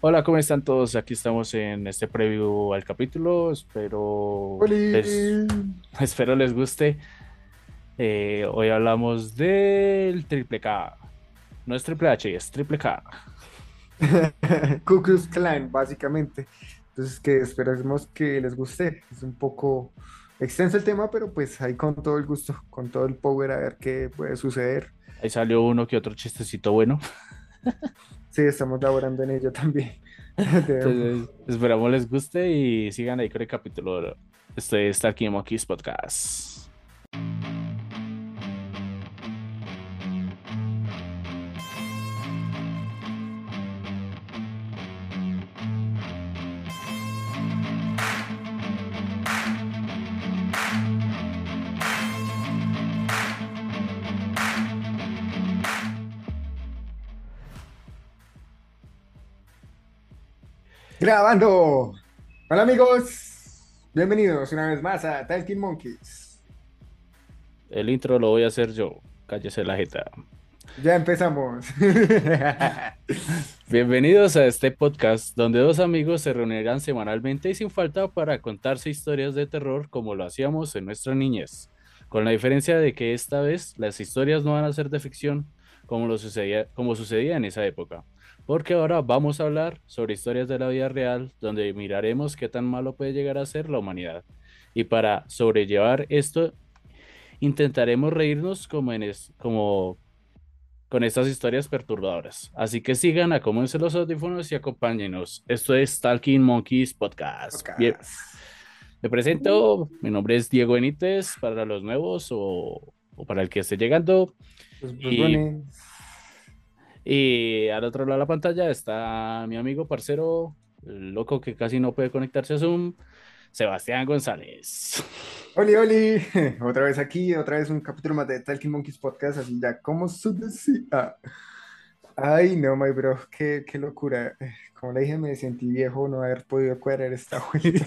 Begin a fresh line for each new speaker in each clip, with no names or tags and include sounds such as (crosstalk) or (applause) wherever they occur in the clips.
Hola, ¿cómo están todos? Aquí estamos en este preview al capítulo. Espero les, (laughs) espero les guste. Eh, hoy hablamos del triple K. No es triple H, es triple K. (laughs)
Klux Klan, básicamente. Entonces, que esperemos que les guste. Es un poco extenso el tema, pero pues ahí con todo el gusto, con todo el power, a ver qué puede suceder.
Ahí salió uno que otro chistecito bueno. (laughs)
Sí, estamos laborando en ello también. (laughs)
Entonces, esperamos les guste y sigan ahí con el capítulo. Este es Monkeys Podcast.
Grabando. Hola amigos, bienvenidos una vez más a Talking Monkeys.
El intro lo voy a hacer yo. Cállese la jeta.
Ya empezamos. (laughs)
Bienvenidos a este podcast donde dos amigos se reunirán semanalmente y sin falta para contarse historias de terror como lo hacíamos en nuestra niñez, con la diferencia de que esta vez las historias no van a ser de ficción como lo sucedía, como sucedía en esa época, porque ahora vamos a hablar sobre historias de la vida real donde miraremos qué tan malo puede llegar a ser la humanidad. Y para sobrellevar esto, intentaremos reírnos como en es- como con estas historias perturbadoras. Así que sigan, acomódense los audífonos y acompáñenos. Esto es Talking Monkeys Podcast. Bien, me presento, mi nombre es Diego Benítez para los nuevos o, o para el que esté llegando.
Los
Y-
Borbones.
Y al otro lado de la pantalla está mi amigo parcero, el loco que casi no puede conectarse a Zoom, Sebastián González.
Oli, Oli, (laughs) otra vez aquí, otra vez un capítulo más de Talking Monkeys Podcast, así ya como su decía. Ay, no, my bro, qué, qué locura. Como le dije, me sentí viejo no haber podido cuadrar esta (laughs) vuelta.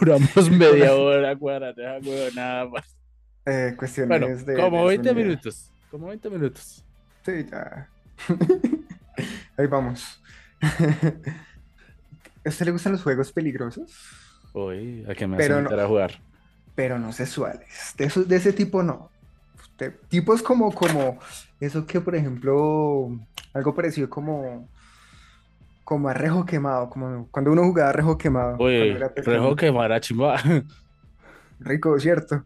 Duramos (laughs) media hora, cuadrada, huevo, nada más.
Eh, cuestiones
Bueno,
de,
como
de
20
sonido.
minutos, como 20 minutos.
Sí, ya. (laughs) Ahí vamos. (laughs) ¿A usted le gustan los juegos peligrosos?
Uy, ¿a qué me
Pero
hace
no-
a jugar?
pero no sexuales. De, esos, de ese tipo no. De- tipos como, como eso que, por ejemplo, algo parecido como, como a rejo quemado, como cuando uno jugaba a rejo quemado.
Uy,
era
rejo que mara chimba.
Rico, ¿cierto?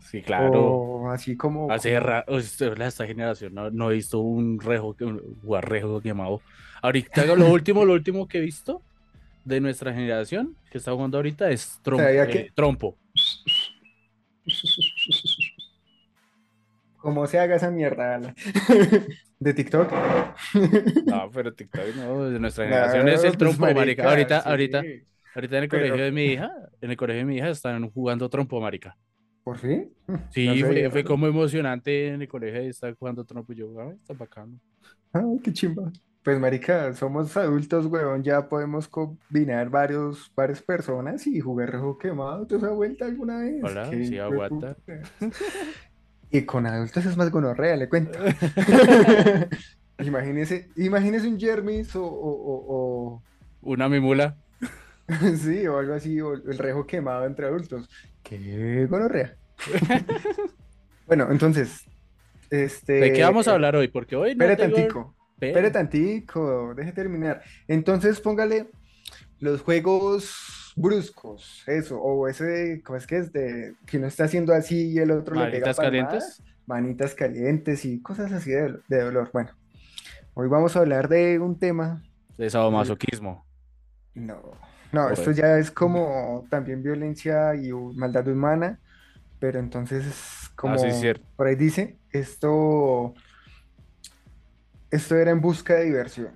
Sí, claro.
O así como,
Hace
como-
ra- uy, usted, la- esta generación no, no he visto un rejo, que- un jugar rejo quemado. Ahorita lo (laughs) último, lo último que he visto de nuestra generación que está jugando ahorita es trompo.
¿Sabía
eh,
qué?
trompo.
como se haga esa mierda, ala. (laughs) De TikTok. (laughs)
No, pero TikTok no, de nuestra
No,
generación es el trompo, marica.
marica,
Ahorita,
sí.
ahorita, ahorita en el
Pero-
colegio de mi hija, en el colegio de mi hija están jugando trompo, marica.
¿Por fin? (laughs)
Sí,
No
fue, fue como emocionante en el colegio de estar jugando trompo. y Yo, ay, está bacano.
Ay, qué chimba. Pues marica, somos adultos, huevón, ya podemos combinar varios, varias personas y jugar rejo quemado toda esa vuelta alguna vez.
Hola,
Qué
sí, aguanta.
Y con adultos es más gonorrea, le cuento. (laughs) (laughs) Imagínese, imagínese un Jermis o, o, o-
Una mimula. (laughs)
sí, o algo así, o el rejo quemado entre adultos. Qué gonorrea. (laughs) Bueno, entonces, este...
¿De qué vamos a hablar hoy? Porque hoy no
Espere
tengo-
tantico. Espere tantico, deje terminar. Entonces póngale los juegos bruscos, eso, o ese, ¿cómo es que es? De que uno está haciendo así y el otro le pega
calientes.
manitas calientes y cosas así de, de dolor. Bueno, hoy vamos a hablar de un tema.
De sadomasoquismo.
No, no, esto ya es como también violencia y maldad humana, pero entonces como
Ah, sí,
por ahí dice, esto, esto era en busca de diversión.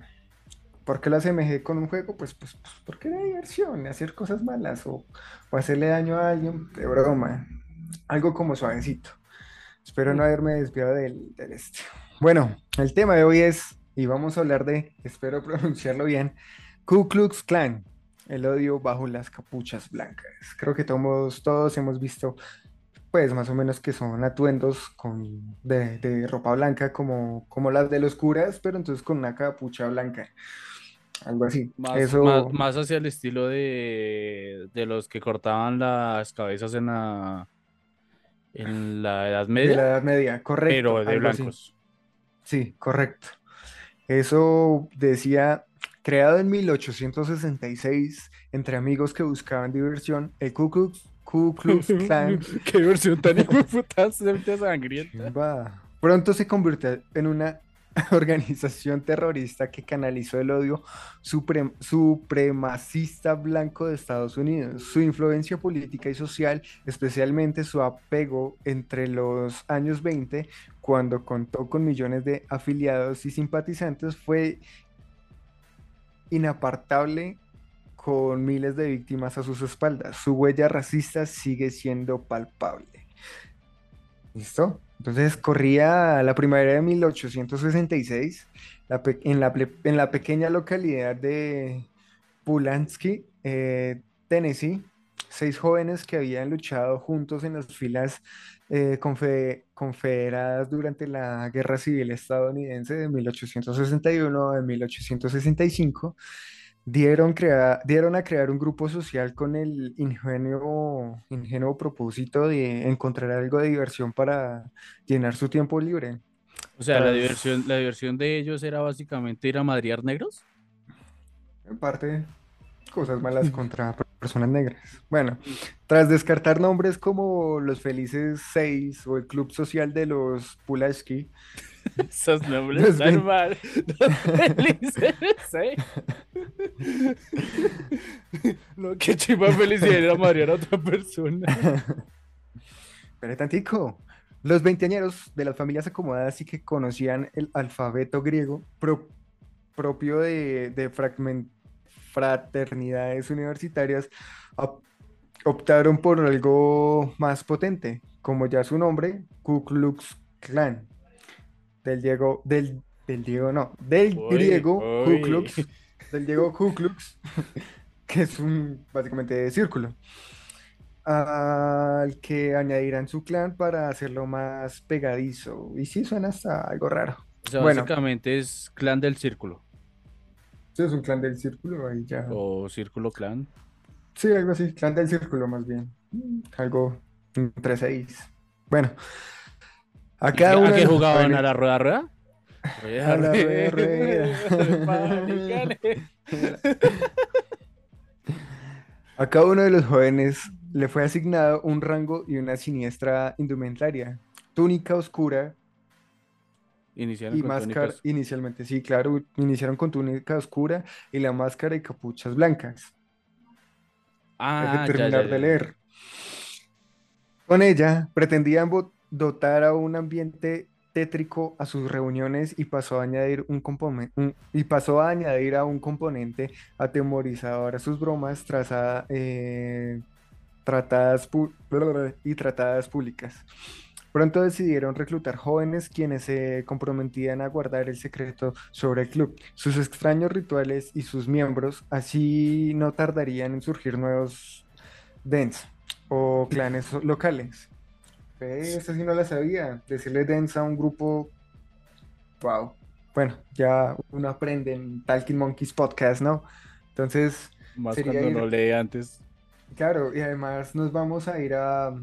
¿Por qué lo asemejé con un juego? Pues, pues, pues porque era diversión, hacer cosas malas o, o hacerle daño a alguien de broma, algo como suavecito. Espero no haberme desviado del, del este. Bueno, el tema de hoy es, y vamos a hablar de, espero (laughs) pronunciarlo bien, Ku Klux Klan, el odio bajo las capuchas blancas. Creo que todos, todos hemos visto pues más o menos que son atuendos con, de, de ropa blanca como, como las de los curas, pero entonces con una capucha blanca. algo así.
Más,
Eso
más, más hacia el estilo de, de los que cortaban las cabezas en la, en la Edad
de
Media,
la Edad Media, correcto,
pero de
así.
blancos.
Sí, correcto. Eso decía, creado en 1866 entre amigos que buscaban diversión, el Ku Klux, Ku Klux (laughs) Klan
Qué versión tan (laughs) puta, sangrienta.
pronto se convirtió en una (laughs) organización terrorista que canalizó el odio suprem- supremacista blanco de Estados Unidos. Su influencia política y social, especialmente su apego entre los años 20, cuando contó con millones de afiliados y simpatizantes, fue inapartable con miles de víctimas a sus espaldas. Su huella racista sigue siendo palpable. ¿Listo? Entonces corría la primavera de 1866 la pe- en la, en la pequeña localidad de Pulaski, eh, Tennessee, seis jóvenes que habían luchado juntos en las filas eh, confe- confederadas durante la Guerra Civil estadounidense de 1861 a 1865 dieron, crea- dieron a crear un grupo social con el ingenio, ingenuo propósito de encontrar algo de diversión para llenar su tiempo libre.
O sea, la diversión, la diversión de ellos era básicamente ir a madrear negros.
En parte, cosas malas contra per- personas negras. Bueno, tras descartar nombres como los Felices Seis o el Club Social de los Pulaski, (laughs)
Esos nombres
Los
están
ven-
mal. (laughs) Los felices, ¿eh? (laughs) No, qué chimba felicidad era madrear a otra persona.
Espera tantico. Los veinteañeros de las familias acomodadas y que conocían el alfabeto griego pro- propio de, de fragmen- fraternidades universitarias op- optaron por algo más potente, como ya su nombre, Ku Klux Klan. Del Diego, del, del Diego no, del
Uy,
griego Ku. Klux, del Diego Ku Klux, (laughs) que es un básicamente círculo al que añadirán su clan para hacerlo más pegadizo. Y sí suena hasta algo raro.
O sea,
Bueno.
básicamente es clan del círculo.
Sí, es un clan del círculo, ahí ya.
O círculo clan.
Sí, algo así, clan del círculo más bien. Algo entre seis. Bueno, a
¿Y
cada
qué-
uno
¿A
de
qué
los
jugaban? ¿A la rueda. (laughs)
A cada (laughs) uno de los jóvenes le fue asignado un rango y una siniestra indumentaria. Túnica oscura
Iniciaron
y
con
máscara, inicialmente, sí, claro, iniciaron con túnica oscura y la máscara y capuchas blancas.
Ah,
Hay
ya,
terminar
ya,
de leer. Con ella pretendían dotar a un ambiente tétrico a sus reuniones y pasó a añadir un componente y pasó a añadir a un componente atemorizador a sus bromas traza- eh, tratadas y tratadas públicas. Pronto decidieron reclutar jóvenes quienes se comprometían a guardar el secreto sobre el club, sus extraños rituales y sus miembros, así no tardarían en surgir nuevos dens o clanes locales. Ve, Esta sí no la sabía, decirle dens a un grupo, wow. Bueno, ya uno aprende en Talking Monkeys podcast, ¿no? Entonces,
Más cuando
ir-
no lee antes.
Claro, y además nos vamos a ir a,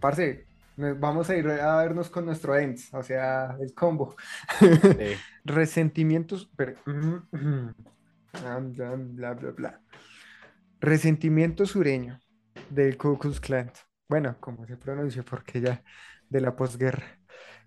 parce, vamos a ir a vernos con nuestro ENS, o sea, el combo. (laughs) Resentimientos, pero- (clears throat) bla, bla, bla. Resentimiento sureño del Ku Klux Klan. Bueno, como se pronuncia, porque ya de la posguerra.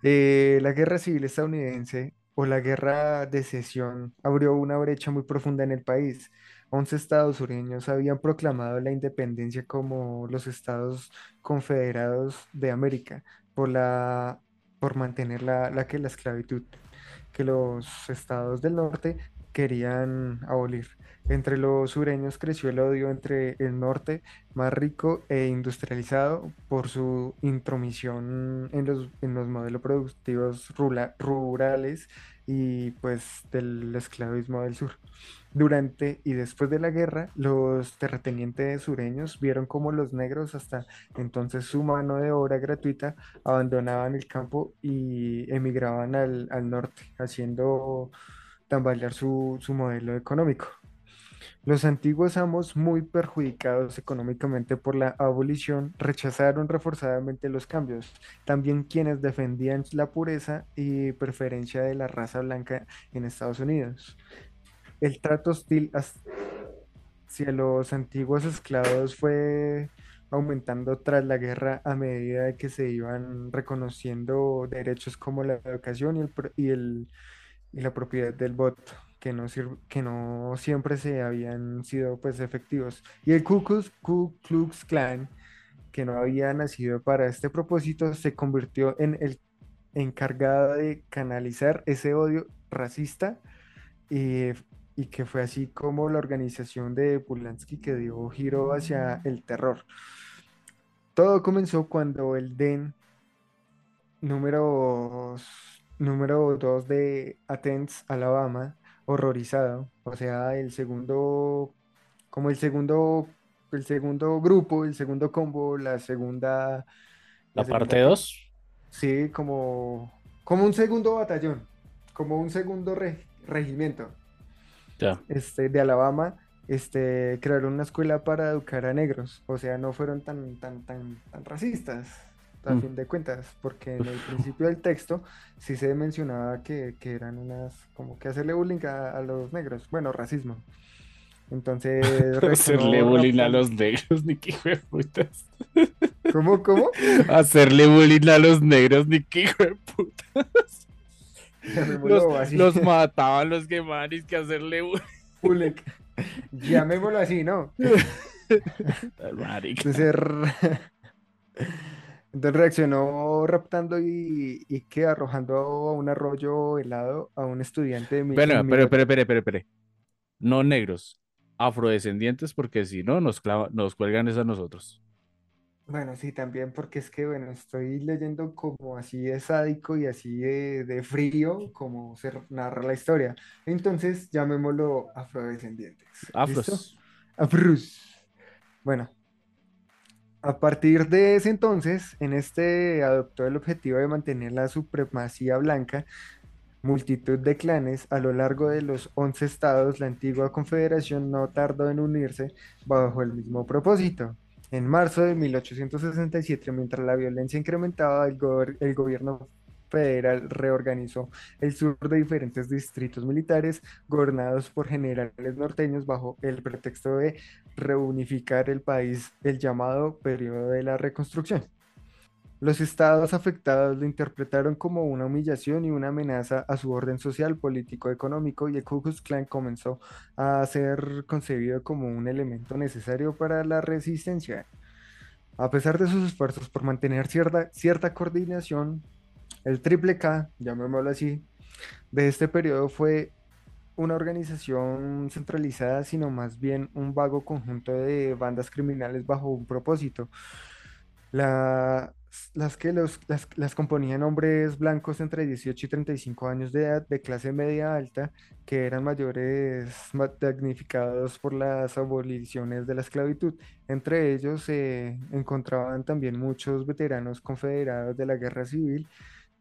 Eh, la guerra civil estadounidense o la guerra de secesión abrió una brecha muy profunda en el país. 11 estados sureños habían proclamado la independencia como los estados confederados de América por la, por mantener la, la, que la esclavitud que los estados del norte querían abolir. Entre los sureños creció el odio entre el norte más rico e industrializado por su intromisión en los, en los modelos productivos rurales y pues del esclavismo del sur. Durante y después de la guerra, los terratenientes sureños vieron cómo los negros, hasta entonces su mano de obra gratuita, abandonaban el campo y emigraban al, al norte, haciendo tambalear su, su modelo económico. Los antiguos amos, muy perjudicados económicamente por la abolición, rechazaron reforzadamente los cambios. También quienes defendían la pureza y preferencia de la raza blanca en Estados Unidos. El trato hostil hacia los antiguos esclavos fue aumentando tras la guerra a medida que se iban reconociendo derechos como la educación y, y el- y la propiedad del voto, que no, que no siempre se habían sido pues efectivos. Y el Ku Klux, Klan, que no había nacido para este propósito, se convirtió en el encargado de canalizar ese odio racista y, y que fue así como la organización de Polanski que dio giro hacia el terror. Todo comenzó cuando el DEN número, número 2 de Athens, Alabama, horrorizado, o sea, el segundo, como el segundo, el segundo grupo, el segundo combo, la segunda, la
parte
¿qué?
2,
Sí, como, como un segundo batallón, como un segundo re- regimiento este, de Alabama, este, crearon una escuela para educar a negros. O sea, no fueron tan, tan, tan, tan racistas, a
Mm.
fin de cuentas, porque en el principio del texto sí se mencionaba que, que eran unas, como que hacerle bullying a, a los negros. Bueno, racismo. Entonces (laughs) (laughs)
Hacerle bullying a los negros, ni qué putas.
¿Cómo, cómo?
Hacerle bullying a los negros, ni qué putas. Los,
así.
los (laughs) mataban, los quemaban, y que hacerle bullying.
Llamémoslo así, ¿no? Entonces, entonces reaccionó raptando y, y que arrojando a un arroyo helado a un estudiante de mi,
Pero,
en
pero, pero, pero, pero, pero. No negros, afrodescendientes, porque si no, nos, clava- nos cuelgan es a nosotros.
Bueno, sí, también porque es que, bueno, estoy leyendo como así de sádico y así de, de frío, como se narra la historia. Entonces, llamémoslo afrodescendientes. ¿Listo?
Afros.
Afros. Bueno, a partir de ese entonces, en este adoptó el objetivo de mantener la supremacía blanca, multitud de clanes a lo largo de los 11 estados, la antigua confederación no tardó en unirse bajo el mismo propósito. En marzo de 1867, mientras la violencia incrementaba, el, el gobierno federal reorganizó el sur de diferentes distritos militares gobernados por generales norteños bajo el pretexto de reunificar el país, el llamado periodo de la reconstrucción. Los estados afectados lo interpretaron como una humillación y una amenaza a su orden social, político, económico, y el Ku Klux Klan comenzó a ser concebido como un elemento necesario para la resistencia. A pesar de sus esfuerzos por mantener cierta, cierta coordinación, el Triple K, llamémoslo así, de este periodo fue una organización centralizada, sino más bien un vago conjunto de bandas criminales bajo un propósito. La- las que los, las, las componían hombres blancos entre 18 y 35 años de edad, de clase media alta, que eran mayores ma- damnificados por las aboliciones de la esclavitud. Entre ellos se encontraban también muchos veteranos confederados de la guerra civil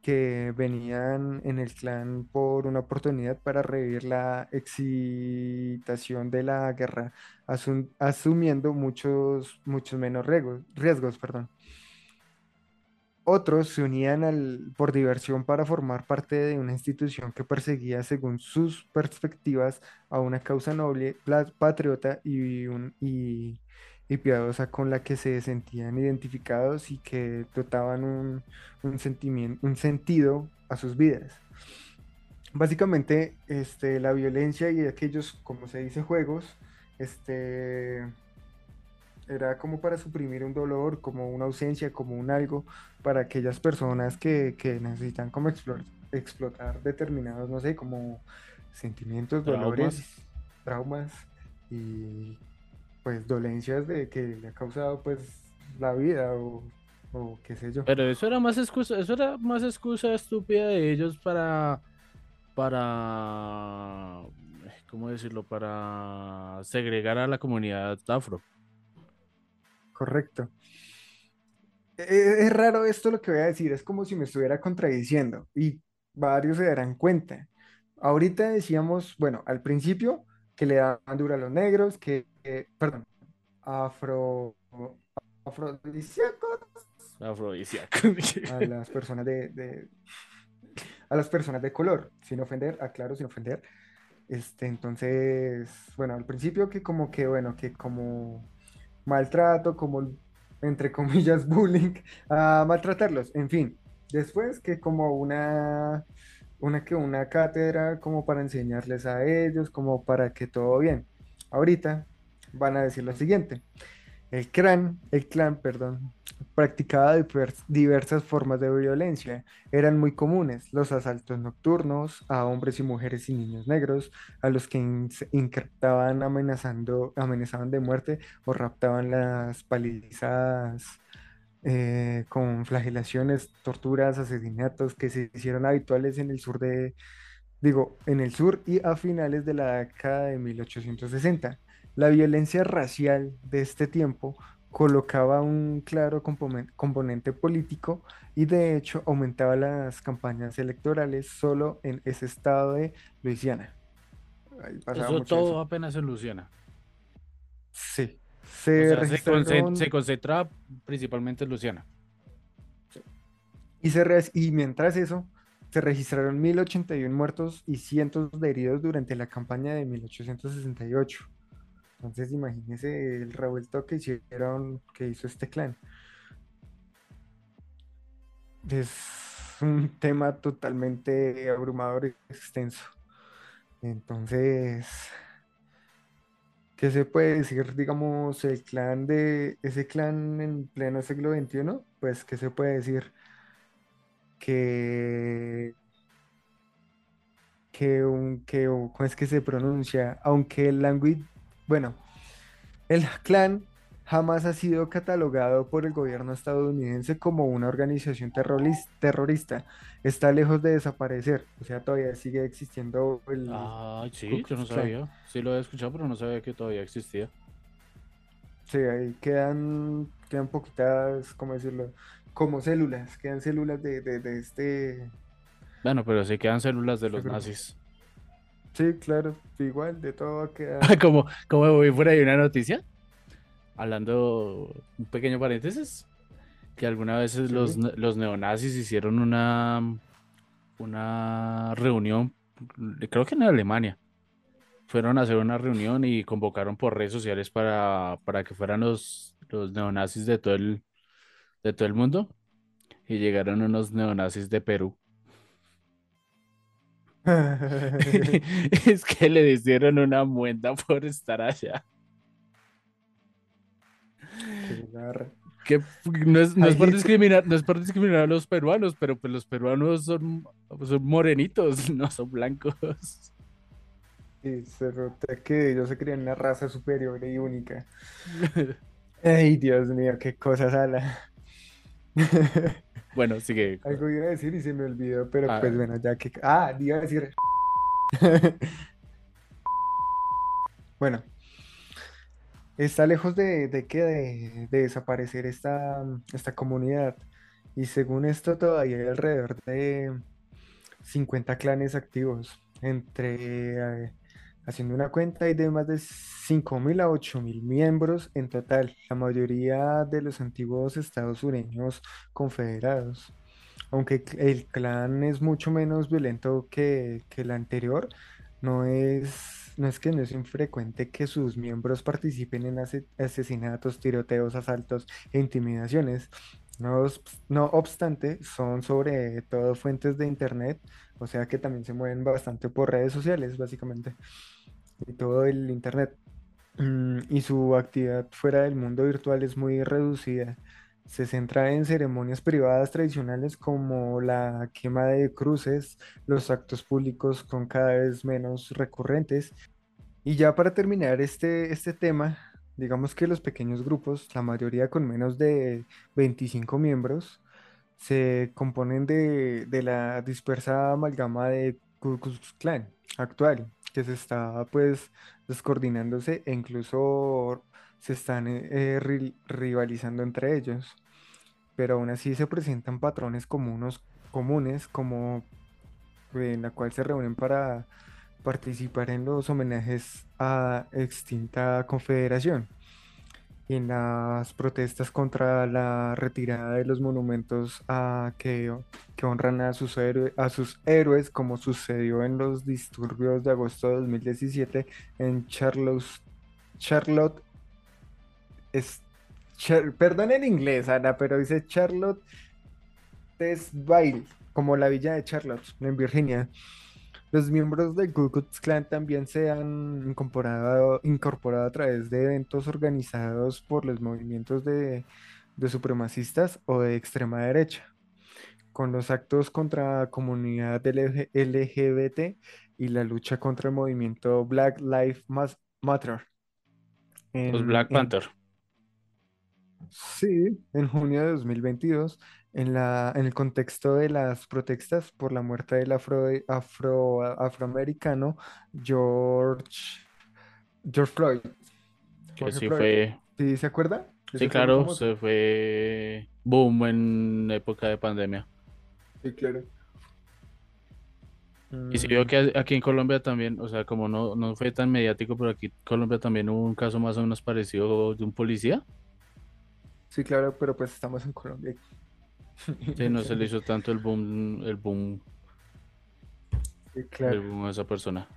que venían en el clan por una oportunidad para revivir la excitación de la guerra, asum- asumiendo muchos, muchos menos riesgos, riesgos, perdón. Otros se unían al- por diversión para formar parte de una institución que perseguía, según sus perspectivas, a una causa noble, patriota y, un- y- y piadosa con la que se sentían identificados y que dotaban un, un sentimiento, un sentido a sus vidas. Básicamente, este, la violencia y aquellos, como se dice, juegos, este, era como para suprimir un dolor, como una ausencia, como un algo, para aquellas personas que, que necesitan como explor- explotar determinados, no sé, como sentimientos, dolores, traumas y pues dolencias de que le ha causado pues la vida o, o qué sé yo.
Pero eso era más excusa, eso era más excusa estúpida de ellos para, para, ¿cómo decirlo? Para segregar a la comunidad afro.
Correcto. E- e- Es raro esto lo que voy a decir, es como si me estuviera contradiciendo y varios se darán cuenta. Ahorita decíamos, bueno, al principio que le daban duro a los negros, que, que- perdón, afro, afrodisíacos
Afrodisíaco. (laughs)
a las personas de, de- a las personas de color, sin ofender, aclaro, sin ofender. Este, entonces, bueno, al principio que como que, bueno, que como maltrato, como entre comillas (laughs) bullying, a maltratarlos, en fin. Después que como una, una que una cátedra como para enseñarles a ellos, como para que todo bien. Ahorita van a decir lo siguiente. El clan, el clan, perdón, practicaba divers- diversas formas de violencia. Eran muy comunes los asaltos nocturnos a hombres y mujeres y niños negros, a los que in- increptaban amenazando, amenazaban de muerte o raptaban las palizadas eh, con flagelaciones, torturas, asesinatos que se hicieron habituales en el sur de, digo, en el sur y a finales de la década de 1860. La violencia racial de este tiempo colocaba un claro componen- componente político y de hecho aumentaba las campañas electorales solo en ese estado de Luisiana. Ahí
Eso todo
eso.
apenas en Luciana.
Sí,
O
se
sea, se, concentra principalmente en Luciana.
y, se re- y mientras eso, se registraron 1081 muertos y cientos de heridos durante la campaña de 1868. Entonces, imagínense el revuelto que hicieron, que hizo este clan. Es un tema totalmente abrumador y extenso. Entonces, ¿qué se puede decir, digamos, el clan de ese clan en pleno siglo XXI? Pues, ¿qué se puede decir? Que, que, un, que ¿cómo es que se pronuncia? Aunque el languid, bueno, el clan jamás ha sido catalogado por el gobierno estadounidense como una organización terroris- terrorista. Está lejos de desaparecer, o sea, todavía sigue existiendo el
Ay, sí, yo no sabía. Sí lo había escuchado, pero no sabía que todavía existía.
Sí, ahí quedan, quedan poquitas, ¿cómo decirlo? Como células, quedan células de, de, de este...
Bueno, pero sí quedan células de
este
los
grupo.
nazis.
Sí, claro, igual, de todo queda... (laughs)
como, como voy por ahí una noticia, hablando un pequeño paréntesis, que alguna vez los,
Sí.
ne- los neonazis hicieron una, una reunión, creo que en Alemania. Fueron a hacer una reunión y convocaron por redes sociales para, para que fueran los, los neonazis de todo el, de todo el mundo. Y llegaron unos neonazis de Perú. (laughs) Es que le hicieron una muenda por estar allá. Que no es, no es por discriminar, no es por discriminar a los peruanos, pero pues los peruanos son, son morenitos, (laughs) no son blancos.
Sí, se nota que ellos se creían una raza superior y única. (laughs) Ay, Dios mío, qué cosas, ala.
Bueno, sigue. (laughs)
Algo iba a decir y se me olvidó, pero
Ah.
pues bueno, ya que... Ah, iba a decir... (laughs) Bueno, está lejos de, de que de, de desaparecer esta, esta comunidad. Y según esto, todavía hay alrededor de 50 clanes activos. Entre, eh, haciendo una cuenta, hay de más de 5.000 a 8.000 miembros en total, la mayoría de los antiguos estados sureños confederados. Aunque el clan es mucho menos violento que, que el anterior, no es, no es que no es infrecuente que sus miembros participen en ase- asesinatos, tiroteos, asaltos e intimidaciones. No, no obstante, son sobre todo fuentes de internet, o sea que también se mueven bastante por redes sociales, básicamente, y todo el internet. Mm, y su actividad fuera del mundo virtual es muy reducida. Se centra en ceremonias privadas tradicionales como la quema de cruces, los actos públicos con cada vez menos recurrentes. Y ya para terminar este, este tema, digamos que los pequeños grupos, la mayoría con menos de 25 miembros, se componen de, de la dispersa amalgama de Ku Klux actual, que se está pues descoordinándose e incluso se están eh, eh, ri- rivalizando entre ellos. Pero aún así se presentan patrones comunes, comunes como en la cual se reúnen para participar en los homenajes a extinta confederación en las protestas contra la retirada de los monumentos a que, que honran a sus, a sus héroes, como sucedió en los disturbios de agosto de 2017 en Charlotte, Charlotte es, perdón en inglés, Ana, pero dice Charlotte Tesville, como la villa de Charlotte, en Virginia. Los miembros del Ku Klux Klan también se han incorporado, incorporado a través de eventos organizados por los movimientos de, supremacistas o de extrema derecha, con los actos contra la comunidad LGBT y la lucha contra el movimiento Black Lives Matter.
los Black Panther.
sí, en junio de 2022 en, la, en el contexto de las protestas por la muerte del afro, afro, afroamericano George, George Floyd.
Que sí fue.
¿Sí se acuerda?
Sí, claro, se fue boom en época de pandemia.
Sí, claro.
Y se vio mm. que aquí en Colombia también, o sea, como no, no fue tan mediático, pero aquí en Colombia también hubo un caso más o menos parecido de un policía.
Sí, claro, pero pues estamos en Colombia.
Sí, no se le hizo tanto el boom, el boom, el boom a esa persona.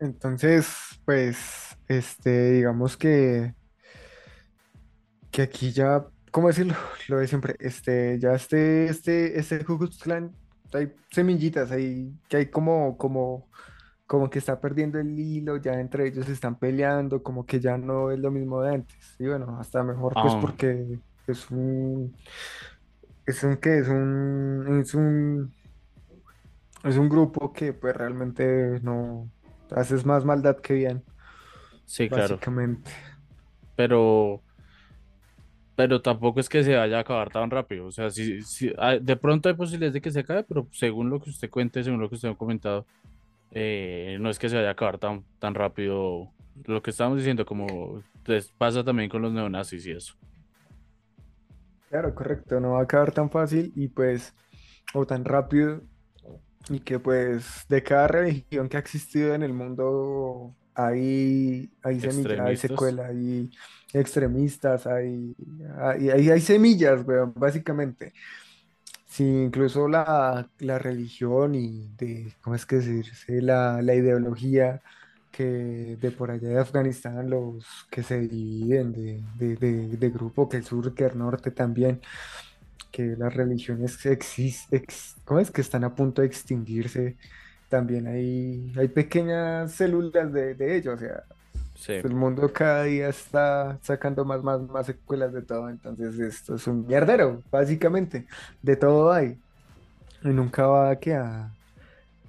Entonces, pues, este, digamos que, que aquí ya, ¿cómo decirlo? (laughs) Lo de siempre, este, ya este, este, este Ku Clan, hay semillitas ahí, que hay como, como, como que está perdiendo el hilo, ya entre ellos están peleando, como que ya no es lo mismo de antes. Y bueno, hasta mejor, pues, ah. porque es un. Es un que es un. Es un. Es un grupo que pues realmente no. Haces más maldad que bien.
Sí, claro. Pero. Pero tampoco es que se vaya a acabar tan rápido. O sea, si, si ah, de pronto hay posibilidades de que se acabe, pero según lo que usted cuente, según lo que usted ha comentado, eh, no es que se vaya a acabar tan, tan rápido. Lo que estamos diciendo, como pues, pasa también con los neonazis y eso.
Claro, correcto, no va a acabar tan fácil y pues, o tan rápido, y que pues de cada religión que ha existido en el mundo hay, hay semillas, hay secuela, hay extremistas, hay, hay, hay, semillas, básicamente. Sí, incluso la, la, religión y de, ¿cómo es que decirse? La, la ideología que de por allá de Afganistán, los que se dividen de, de, de, grupo, que el sur, que el norte también, que las religiones existen, ¿cómo es? que están a punto de extinguirse, también hay, hay pequeñas células de, de ellos, o sea, el mundo cada día está sacando más, más, más secuelas de todo, entonces esto es un mierdero, básicamente, de todo hay, y nunca va a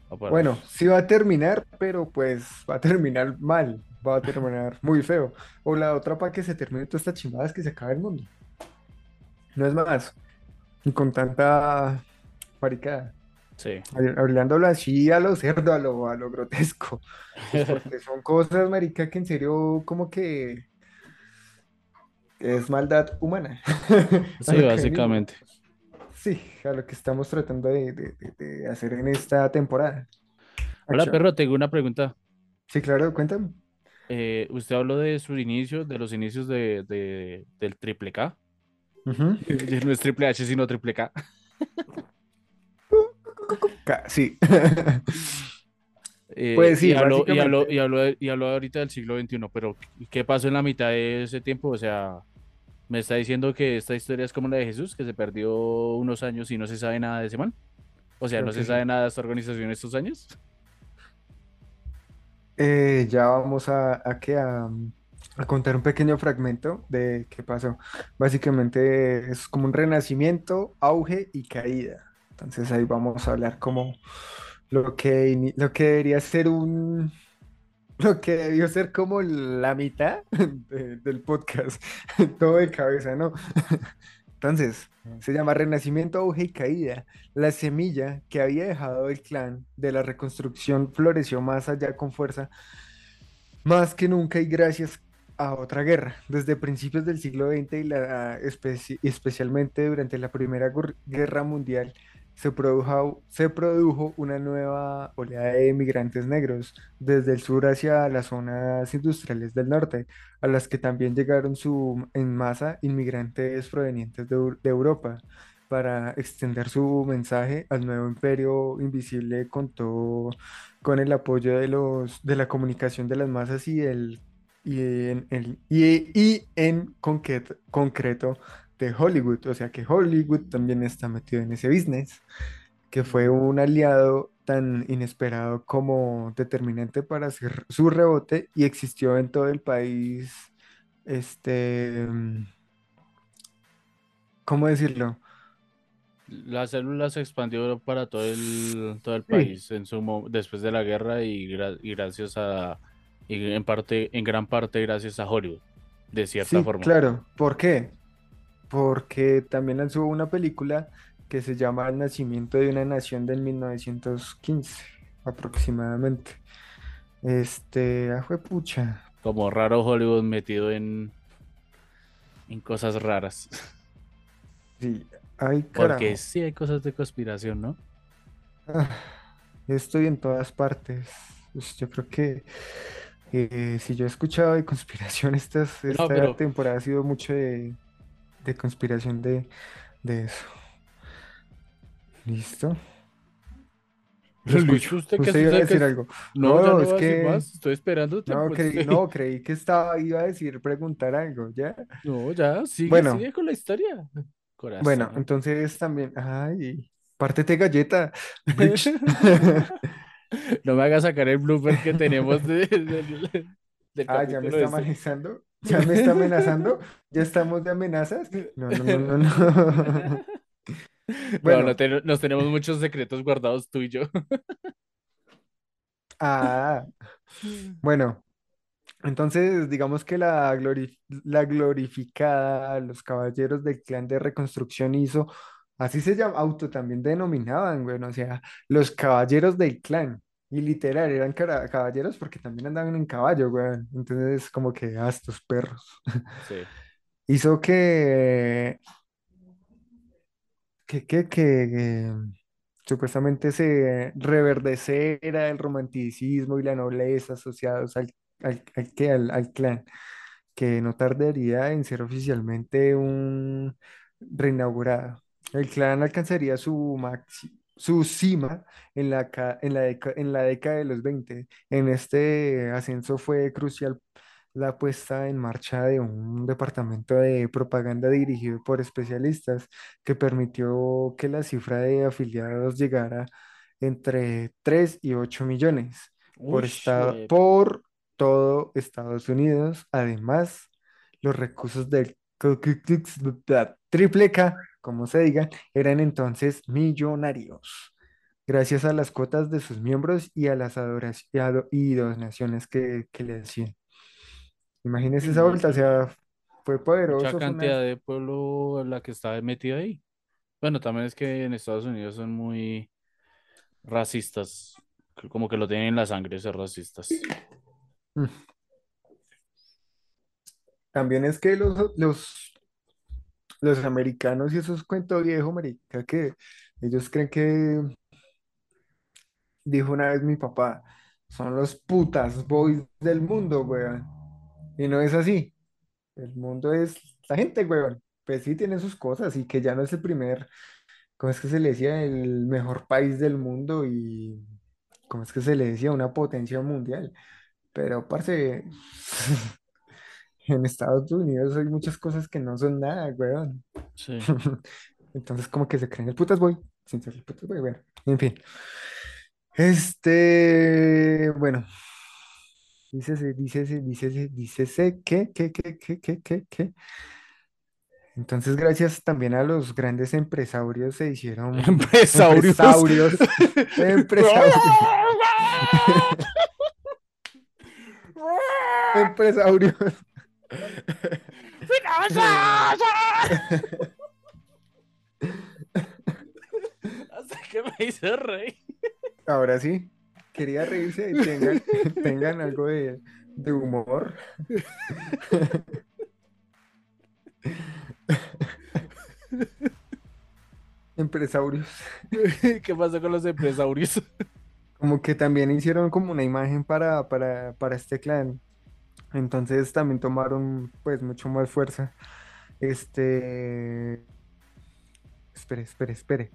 bueno, sí va a terminar, pero pues va a terminar mal, va a terminar muy feo. O la otra para que se termine toda esta chimbadas que se acabe el mundo. No es más. Y con tanta maricada.
Sí.
Hablándolo así a lo cerdo, a lo, a lo grotesco. Pues, porque son (laughs) cosas, marica, que en serio como que es maldad humana.
Sí, (laughs) básicamente.
Sí, a lo que estamos tratando de, hacer en esta temporada.
Hola, perro, tengo una pregunta.
Sí, claro, cuéntame.
Eh, usted habló de sus inicios, de los inicios de, del triple K. (laughs) No es triple H, sino triple K.
sí. (laughs)
Eh, pues sí, y habló, y, habló, y, habló, y habló ahorita del siglo XXI, pero ¿qué pasó en la mitad de ese tiempo? O sea, me está diciendo que esta historia es como la de Jesús, que se perdió unos años y no se sabe nada de ese man. O sea, no se sabe nada de esta organización estos años.
Eh, ya vamos a, a, a, contar un pequeño fragmento de qué pasó. Básicamente es como un renacimiento, auge y caída. Entonces ahí vamos a hablar como lo que, lo que debería ser un, lo que debió ser como la mitad (laughs) del podcast, (laughs) todo de cabeza, ¿no? (laughs) Entonces, se llama Renacimiento, Auge y Caída. La semilla que había dejado el clan de la reconstrucción floreció más allá con fuerza, más que nunca y gracias a otra guerra. Desde principios del siglo XX y la, especialmente durante la Primera Guerra Mundial, se produjo, se produjo una nueva oleada de migrantes negros desde el sur hacia las zonas industriales del norte, a las que también llegaron su, en masa inmigrantes provenientes de, de Europa para extender su mensaje al nuevo imperio invisible contó con el apoyo de los de la comunicación de las masas y el y en, el- y, y en concreto de Hollywood, o sea que Hollywood también está metido en ese business, que fue un aliado tan inesperado como determinante para hacer su rebote y existió en todo el país, este, ¿cómo decirlo?
La célula se expandió para todo el, todo el
Sí,
país en su, después de la guerra y, gra- y gracias a, y en parte, en gran parte gracias a Hollywood, de cierta
sí,
forma.
claro. ¿Por qué? Porque también lanzó una película que se llama El nacimiento de una nación del 1915, aproximadamente. Este, ah, pucha.
Como raro Hollywood metido en, en cosas raras. (laughs)
Sí, ay,
Porque sí hay cosas de conspiración, ¿no?
Ah, estoy en todas partes. Pues yo creo que eh, si yo he escuchado de conspiración, (laughs) estas,
No,
esta
pero
temporada ha sido mucho de, de conspiración de, de eso. ¿Listo? (laughs) Escucho.
usted
Usted iba a
usted que
decir algo.
no,
No,
no
es
decir
que
más, estoy esperándote,
no
pues
creí, no, creí que estaba, iba a decir, preguntar algo, ¿ya?
no, ya, sigue,
Bueno,
sigue con la historia.
bueno,
Corazón.
entonces también, ay, pártete galleta. (laughs)
No me hagas sacar el blooper que tenemos de- del, del
Ah, ya me está
este.
amenazando, ya me está amenazando, (laughs) ya estamos de amenazas. No, no, no, no, no.
No, (laughs) no
Bueno,
te- nos tenemos muchos secretos guardados tú y yo. (laughs)
ah, bueno, entonces digamos que la, glori- la glorificada, los caballeros del clan de reconstrucción hizo, así se llama, auto también denominaban, bueno, o sea, los caballeros del clan. Y literal, eran cara- caballeros porque también andaban en caballo, weón. Entonces, como que, ah, estos perros.
Sí. (laughs)
Hizo que que, que, que, supuestamente se reverdeciera el romanticismo y la nobleza asociados al, al, al- al clan, que no tardaría en ser oficialmente un reinaugurado. El clan alcanzaría su maxi- su cima en la, en la, en la década de los 20. En este ascenso fue crucial la puesta en marcha de un departamento de propaganda dirigido por especialistas que permitió que la cifra de afiliados llegara entre 3 y 8 millones
Uy,
por, esta-
shit.
por todo Estados Unidos. Además, los recursos del triple K, como se diga, eran entonces millonarios, gracias a las cuotas de sus miembros y a las adoraciones y, donaciones que, que le hacían.
Uy,
Imagínese esa vuelta, o sea, fue
mucha
poderoso, una...
cantidad de pueblo la que estaba metida ahí. Bueno, también es que en Estados Unidos son muy racistas. Como que lo tienen en la sangre ser racistas.
Mm. También es que los, los, los americanos y esos cuentos viejo, marica, que ellos creen que, dijo una vez mi papá, son los putas boys del mundo, weón. Y no es así. El mundo es la gente, weón. Pues sí, tienen sus cosas y que ya no es el primer, ¿cómo es que se le decía? El mejor país del mundo y, ¿cómo es que se le decía? Una potencia mundial. Pero, parce, (laughs) en Estados Unidos hay muchas cosas que no son nada, weón.
Sí. (laughs)
Entonces, como que se creen el putas boy, sin ser el putas boy, bueno, en fin. Este, bueno, dícese, dícese, dícese, dícese que, que, que, que, que, que, que. Entonces, gracias también a los grandes empresarios se hicieron (laughs)
Empresarios.
empresarios, (laughs) empresarios, empresarios.
Hasta que me hizo reír.
Ahora sí, quería reírse y tengan, (laughs) tengan algo de, de humor. (laughs) empresarios. (laughs)
¿Qué pasó con los empresarios?
Como que también hicieron como una imagen para, para, para este clan. Entonces también tomaron pues mucho más fuerza. Este, espere, espere, espere.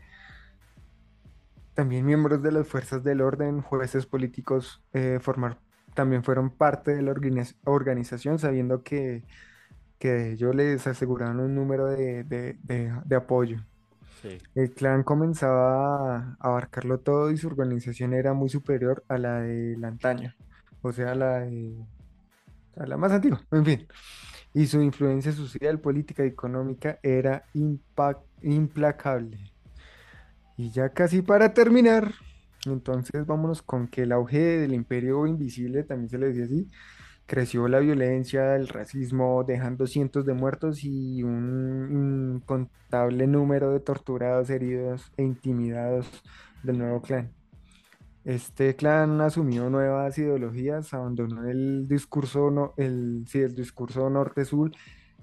También miembros de las fuerzas del orden, jueces políticos, eh, formar, también fueron parte de la organiz- organización, sabiendo que, que ellos les aseguraron un número de, de- de- de apoyo.
Sí,
El clan comenzaba a abarcarlo todo y su organización era muy superior a la del antaño, o sea, la de, a la más antigua, en fin. Y su influencia social, política y económica era implacable. Y ya casi para terminar, entonces vámonos con que el auge del imperio invisible, también se le decía así, creció la violencia, el racismo, dejando cientos de muertos y un incontable número de torturados, heridos e intimidados del nuevo clan. Este clan asumió nuevas ideologías, abandonó el discurso, no, el, sí, el discurso norte-sur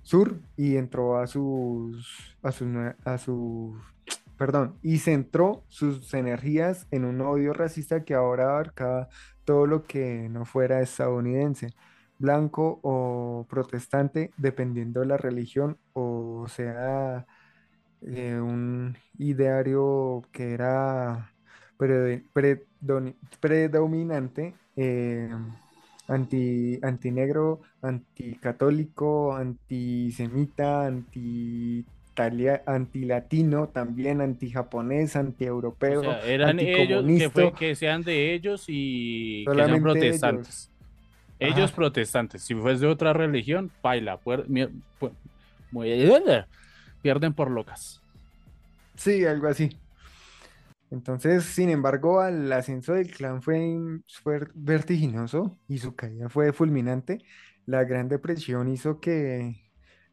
sur, y entró a sus, a sus, a sus, (tsk) perdón, y centró sus energías en un odio racista que ahora abarcaba todo lo que no fuera estadounidense, blanco o protestante, dependiendo de la religión, o sea, eh, un ideario que era predominante, eh, anti, antinegro, anticatólico, antisemita, anti antilatino, también antijaponés,
o
antieuropeo,
sea, eran ellos, que fue que sean de ellos y que sean
ellos.
protestantes. Ellos protestantes, si fuese de otra religión, paila, pierden por locas.
sí, algo así. Entonces, sin embargo, el ascenso del clan fue, in- fue vertiginoso y su caída fue fulminante. La Gran Depresión hizo que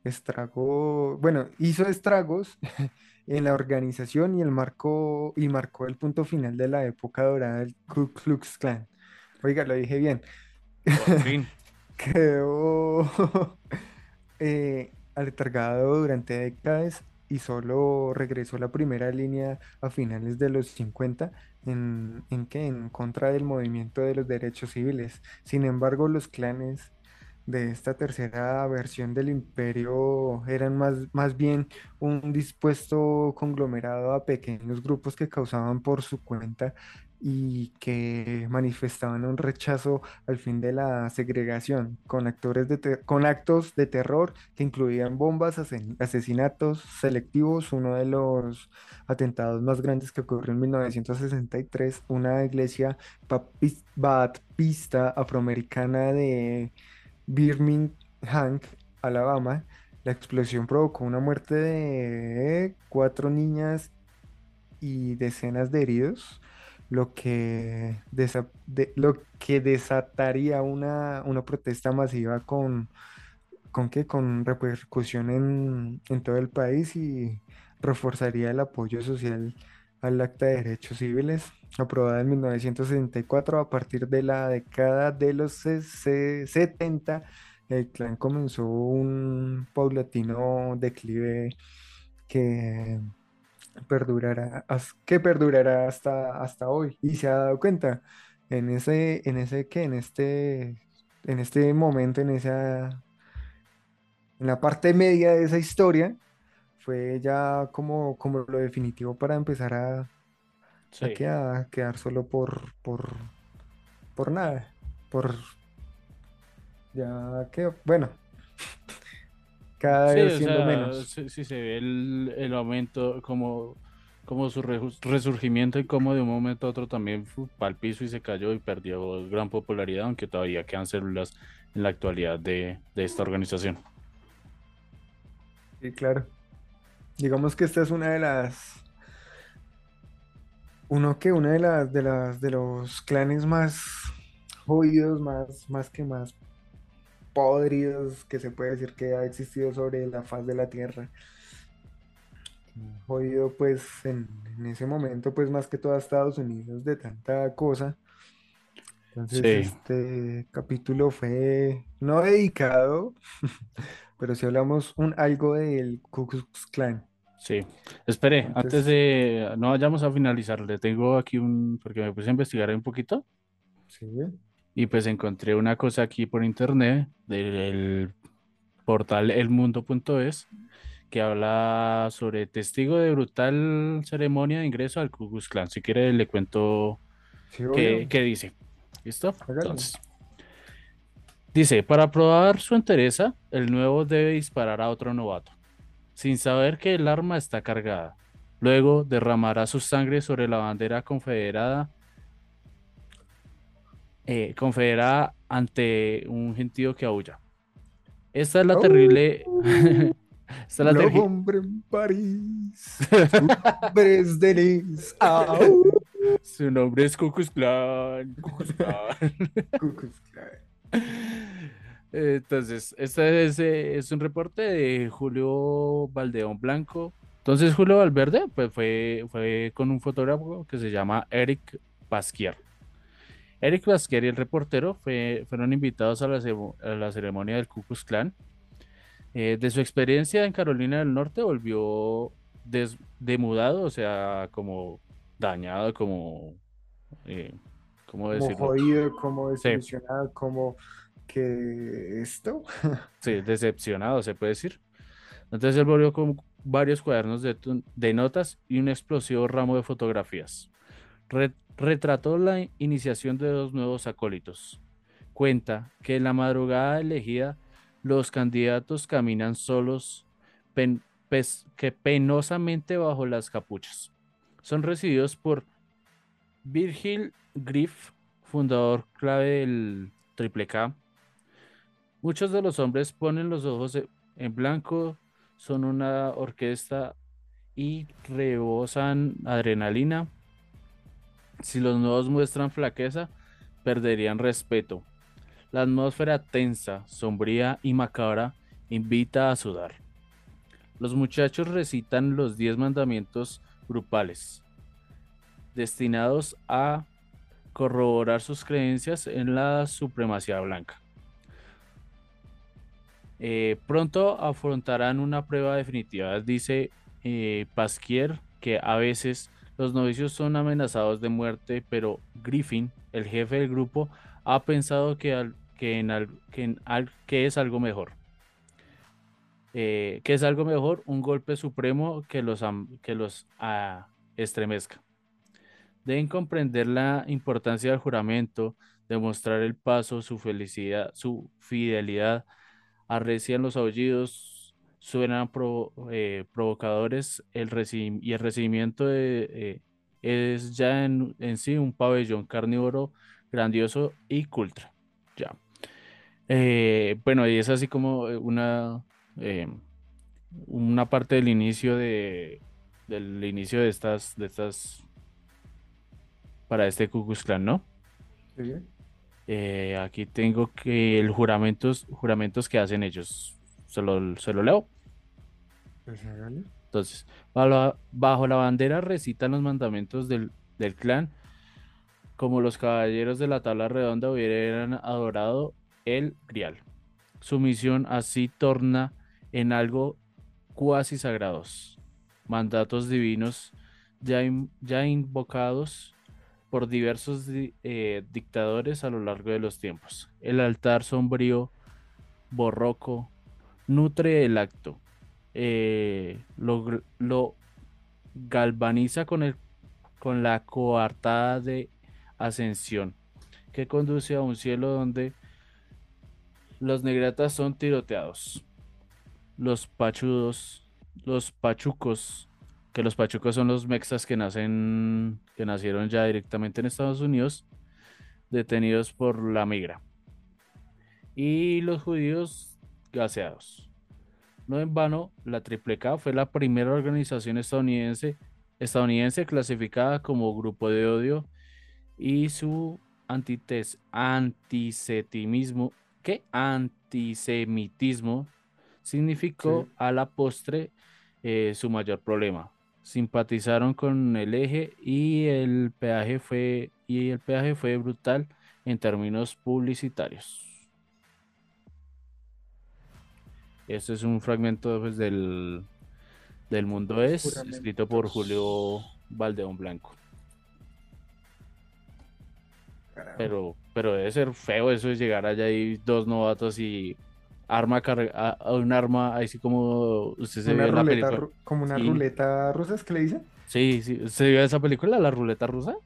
estragó, bueno, hizo estragos (laughs) en la organización y el marcó y marcó el punto final de la época dorada del Ku Klux Klan. Oiga, lo dije bien.
Por fin. (laughs)
Quedó (laughs) eh, aletargado durante décadas y solo regresó a la primera línea a finales de los 50 en, en que en contra del movimiento de los derechos civiles. Sin embargo, los clanes de esta tercera versión del imperio eran más, más bien un dispuesto conglomerado a pequeños grupos que causaban por su cuenta y que manifestaban un rechazo al fin de la segregación, con, actores de con actos de terror que incluían bombas, asesinatos selectivos. Uno de los atentados más grandes que ocurrió en 1963, una iglesia baptista afroamericana de Birmingham, Alabama. La explosión provocó una muerte de cuatro niñas y decenas de heridos, lo que, desa- de- lo que desataría una, una protesta masiva con, ¿con qué? Con repercusión en, en todo el país y reforzaría el apoyo social al Acta de Derechos Civiles, aprobada en 1964. A partir de la década de los se- se- 70, el clan comenzó un paulatino declive que perdurará, que perdurará hasta, hasta hoy. Y se ha dado cuenta en ese, en ese que, en este, en este momento, en esa, en la parte media de esa historia, fue ya como, como lo definitivo para empezar a, a,
Sí.
que- a quedar solo por, por, por nada, por ya que, bueno, cada
Sí,
vez
o
siendo
sea,
menos.
sí, sí se ve el, el aumento, como, como su resurgimiento y como de un momento a otro también fue al piso y se cayó y perdió gran popularidad, aunque todavía quedan células en la actualidad de, de esta organización.
Sí, claro. Digamos que esta es una de las, uno que una de las, de las, de los clanes más jodidos, más, más que más podridos que se puede decir que ha existido sobre la faz de la Tierra. Jodido pues en, en ese momento pues más que todo a Estados Unidos de tanta cosa. Entonces
Sí,
este capítulo fue no dedicado, (laughs) pero si hablamos un algo del Ku Klux Klan.
Sí. Espere, antes
Entonces,
de no vayamos a finalizar, le tengo aquí un, porque me puse a investigar un poquito
sí,
y pues encontré una cosa aquí por internet del portal elmundo.es que habla sobre testigo de brutal ceremonia de ingreso al Ku Klux Klan. Si quiere le cuento
sí,
qué, qué dice. ¿Listo? Entonces, dice, para probar su entereza, el nuevo debe disparar a otro novato, sin saber que el arma está cargada. Luego derramará su sangre sobre la bandera confederada, eh, confederada ante un gentío que aúlla. Esta es la
¡Oh!
terrible... (laughs) Esta es la tergi-
hombre en París, (laughs) su nombre es Denis. ¡Au!
Su nombre es Klux Klan. (laughs) Entonces, este es, eh, es un reporte de Julio Valdeón Blanco. Entonces, Julio Valverde pues, fue, fue con un fotógrafo que se llama Eric Pasquier. Eric Pasquier y el reportero fue- fueron invitados a la, cemo- a la ceremonia del Ku Klux Klan. Eh, de su experiencia en Carolina del Norte volvió des- demudado, o sea, como dañado, como, eh, ¿cómo
Como
decirlo?
jodido, como
Sí,
desilusionado, como que esto. (laughs)
sí, decepcionado, se puede decir. Entonces él volvió con varios cuadernos de, notas y un explosivo ramo de fotografías. Re- retrató la iniciación de dos nuevos acólitos. Cuenta que en la madrugada elegida los candidatos caminan solos, que penosamente bajo las capuchas. Son recibidos por Virgil Griff, fundador clave del Triple K. Muchos de los hombres ponen los ojos en blanco, son una orquesta y rebosan adrenalina. Si los nuevos muestran flaqueza, perderían respeto. La atmósfera tensa, sombría y macabra invita a sudar. Los muchachos recitan los diez mandamientos grupales, destinados a corroborar sus creencias en la supremacía blanca. Eh, pronto afrontarán una prueba definitiva, dice eh, Pasquier, que a veces los novicios son amenazados de muerte, pero Griffin, el jefe del grupo, ha pensado que, es algo mejor. Eh, que es algo mejor, un golpe supremo que los, que los ah, estremezca. Deben comprender la importancia del juramento, demostrar el paso, su felicidad, su fidelidad. Arrecian los aullidos, suenan provo- eh, provocadores el y el recibimiento de, eh, es ya en, en sí un pabellón carnívoro grandioso y culto. Ya. Eh, bueno, y es así como eh, una, una parte del inicio de, del inicio de estas, de estas para este Ku Klux Klan, ¿no?
Sí,
Eh, aquí tengo que el juramentos, juramentos que hacen ellos. Se lo, se lo leo. Entonces, bajo la, bandera recitan los mandamientos del, del clan, como los caballeros de la tabla redonda hubieran adorado el grial. Su misión así torna en algo cuasi sagrados, mandatos divinos ya, ya invocados por diversos di- eh, dictadores a lo largo de los tiempos. El altar sombrío, borroco, nutre el acto, eh, lo, galvaniza con, el, con la coartada de ascensión que conduce a un cielo donde los negratas son tiroteados, los pachudos, los pachucos, que los pachucos son los mexas que nacen, que nacieron ya directamente en Estados Unidos, detenidos por la migra, y los judíos gaseados. No en vano, la Triple K fue la primera organización estadounidense, estadounidense clasificada como grupo de odio y su antites, antisemitismo, ¿qué? Antisemitismo significó
Sí.
a la postre eh, su mayor problema. Simpatizaron con el eje y el peaje fue y el peaje fue brutal en términos publicitarios. Este es un fragmento pues, del, del mundo es escrito por Julio Valdeón Blanco. Pero, pero debe ser feo eso de llegar allá y dos novatos y arma carga- un arma así como usted se
Una
vio en la película.
como una
Sí.
ruleta rusa, ¿es que le dicen?
Sí, sí, ¿se vio esa película, La Ruleta Rusa?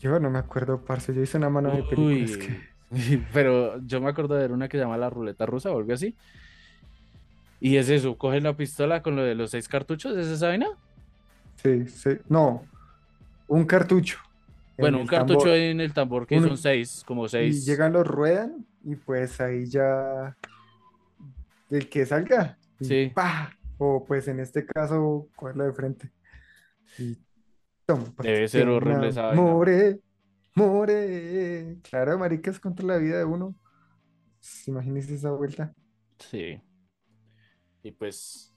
Yo no me acuerdo, parce. Yo hice una mano de películas que.
Uy, (laughs) pero yo me acuerdo de ver una que se llama La Ruleta Rusa o algo así. Y es eso, cogen la pistola con lo de los seis cartuchos, ¿es esa vaina?
Sí, sí. No, un cartucho. en
Bueno, un cartucho
tambor.
en el tambor que
Uno-
son seis, como
Y
seis.
llegan, los ruedan y pues ahí ya. El que salga. y
Sí.
O pues en este caso, cogerlo de frente. Y toma, porque
Debe ser horrible esa vaina.
More, more. Claro, maricas contra la vida de uno. Imagínese esa vuelta.
Sí. Y pues,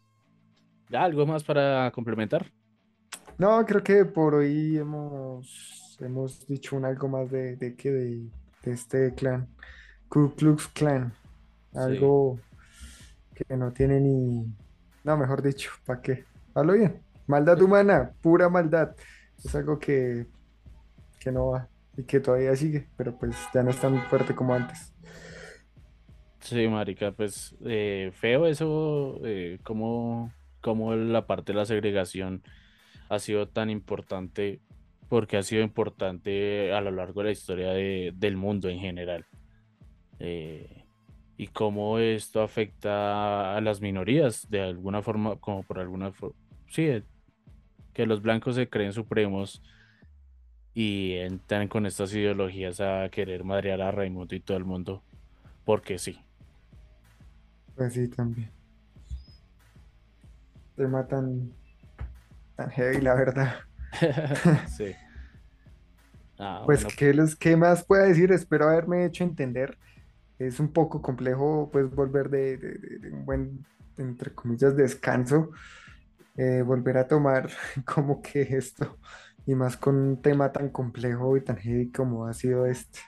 ¿ya algo más para complementar?
No, creo que por hoy hemos, hemos dicho un algo más de, de que de, de este clan, Ku Klux Klan, algo que no tiene ni, no, mejor dicho, ¿para qué? Hablo bien, maldad humana, pura maldad, es algo que, que no va y que todavía sigue, pero pues ya no es tan fuerte como antes.
Sí, marica, pues eh, feo eso, eh, como, como la parte de la segregación ha sido tan importante, porque ha sido importante a lo largo de la historia de- del mundo en general. Eh, y cómo esto afecta a las minorías de alguna forma, como por alguna forma, sí, eh, que los blancos se creen supremos y entran con estas ideologías a querer madrear a Raimundo y todo el mundo, porque sí.
Pues sí, también. Tema tan, tan heavy, la verdad. (laughs)
Sí. (laughs) Ah,
Pues,
bueno,
¿qué, les, qué más puedo decir? Espero haberme hecho entender. Es un poco complejo, pues, volver de, de- de- de un buen, entre comillas, descanso, eh, volver a tomar (laughs) como que esto, y más con un tema tan complejo y tan heavy como ha sido este.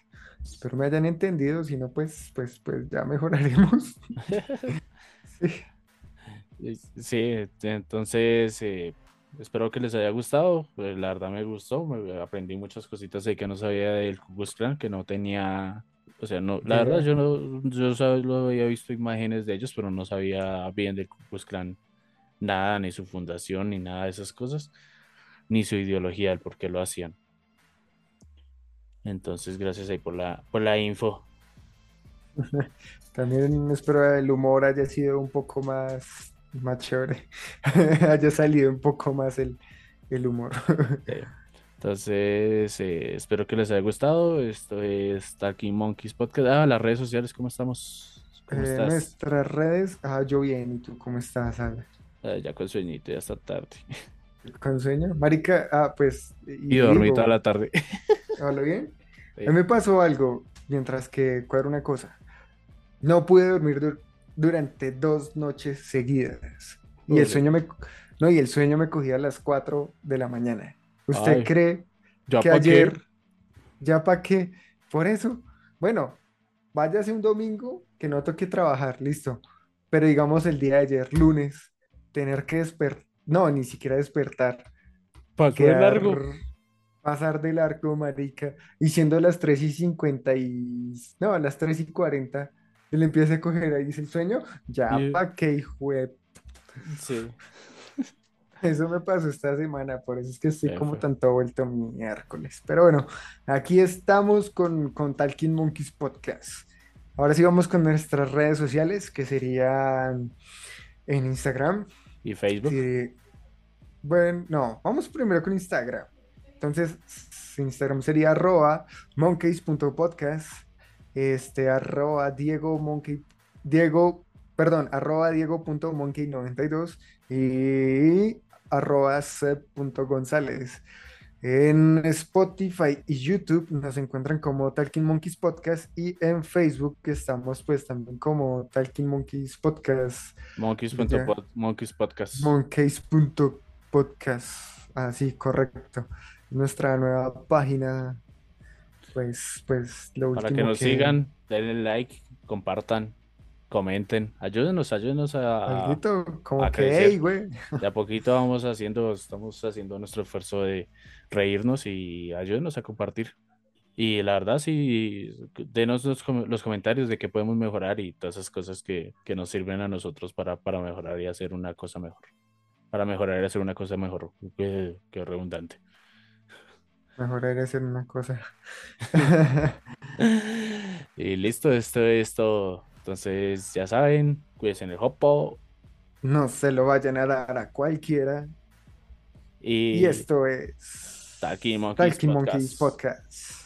Espero me hayan entendido, si no, pues, pues, pues ya mejoraremos. (laughs) (laughs) Sí.
sí, entonces eh, espero que les haya gustado. eh, La verdad me gustó, me aprendí muchas cositas ahí que no sabía del Ku Klan, que no tenía, o sea, no, la verdad yo no, yo sab- lo había visto imágenes de ellos, pero no sabía bien del Ku Klux Klan nada, ni su fundación, ni nada de esas cosas, ni su ideología, el por qué lo hacían. Entonces, gracias ahí por la, por la info. (laughs)
También espero el humor haya sido un poco más, más chévere, (laughs) haya salido un poco más el, el humor. (laughs)
Entonces, eh, espero que les haya gustado. Esto es Talking Monkeys Podcast. Ah, las redes sociales, ¿cómo estamos? ¿Cómo
Eh,
estás?
nuestras redes, ah, yo bien, ¿y tú cómo estás, Ala?
Ah, ya con sueñito, ya está tarde.
¿Con sueño? Marica, ah, pues,
Y dormí
digo,
toda la tarde.
¿Hablo bien?
Sí.
A mí me pasó algo, mientras que cuadro una cosa. No pude dormir dur- durante dos noches seguidas. Y el sueño me, no, y el sueño me cogía a las 4 de la mañana. ¿Usted
Ay.
cree
¿Ya
que
qué?
ayer, ya para qué? Por eso, bueno, váyase un domingo que no toque trabajar, listo. Pero digamos el día de ayer, lunes, tener que despertar, no, ni siquiera despertar,
¿Pa' qué largo?
Pasar del arco, marica, y siendo las 3 y 50 y, no, a las 3 y 40, y le empieza a coger ahí dice el sueño, ya
Y-
pa' qué, hijo
Sí. (laughs)
Eso me pasó esta semana, por eso es que estoy como tanto vuelto miércoles. Pero bueno, aquí estamos con, con Talking Monkeys Podcast. Ahora sí vamos con nuestras redes sociales, que serían en Instagram.
¿Y Facebook?
Sí, bueno, no, vamos primero con Instagram. Entonces, Instagram sería arroba monkeys.podcast, este, arroba Diego Monkey, Diego, perdón, arroba Diego.monkey92 y arroba seb.gonzález. En Spotify y YouTube nos encuentran como Talking Monkeys Podcast y en Facebook estamos pues también como Talking Monkeys Podcast.
Monkeys,
Ya.
punto pod- Monkeys.
Monkeys.podcast. Así, correcto. Nuestra nueva página. Pues, pues, lo
Para
último
que nos sigan, denle like, compartan, comenten, ayúdenos, ayúdenos a,
Alguito como
a
que, hey, güey.
De a poquito vamos haciendo, estamos haciendo nuestro esfuerzo de reírnos y ayúdenos a compartir. Y la verdad, sí, denos los, los comentarios de qué podemos mejorar y todas esas cosas que, que nos sirven a nosotros para, para mejorar y hacer una cosa mejor. Para mejorar y hacer una cosa mejor. Qué, qué redundante.
Mejor era hacer una cosa. (laughs) (laughs)
Y listo, esto es todo. Entonces, ya saben, cuídense en el hopo
No se lo vayan a dar a cualquiera.
y
Y esto es
Talking Monkeys
Talking Monkeys
Podcast.
Podcast.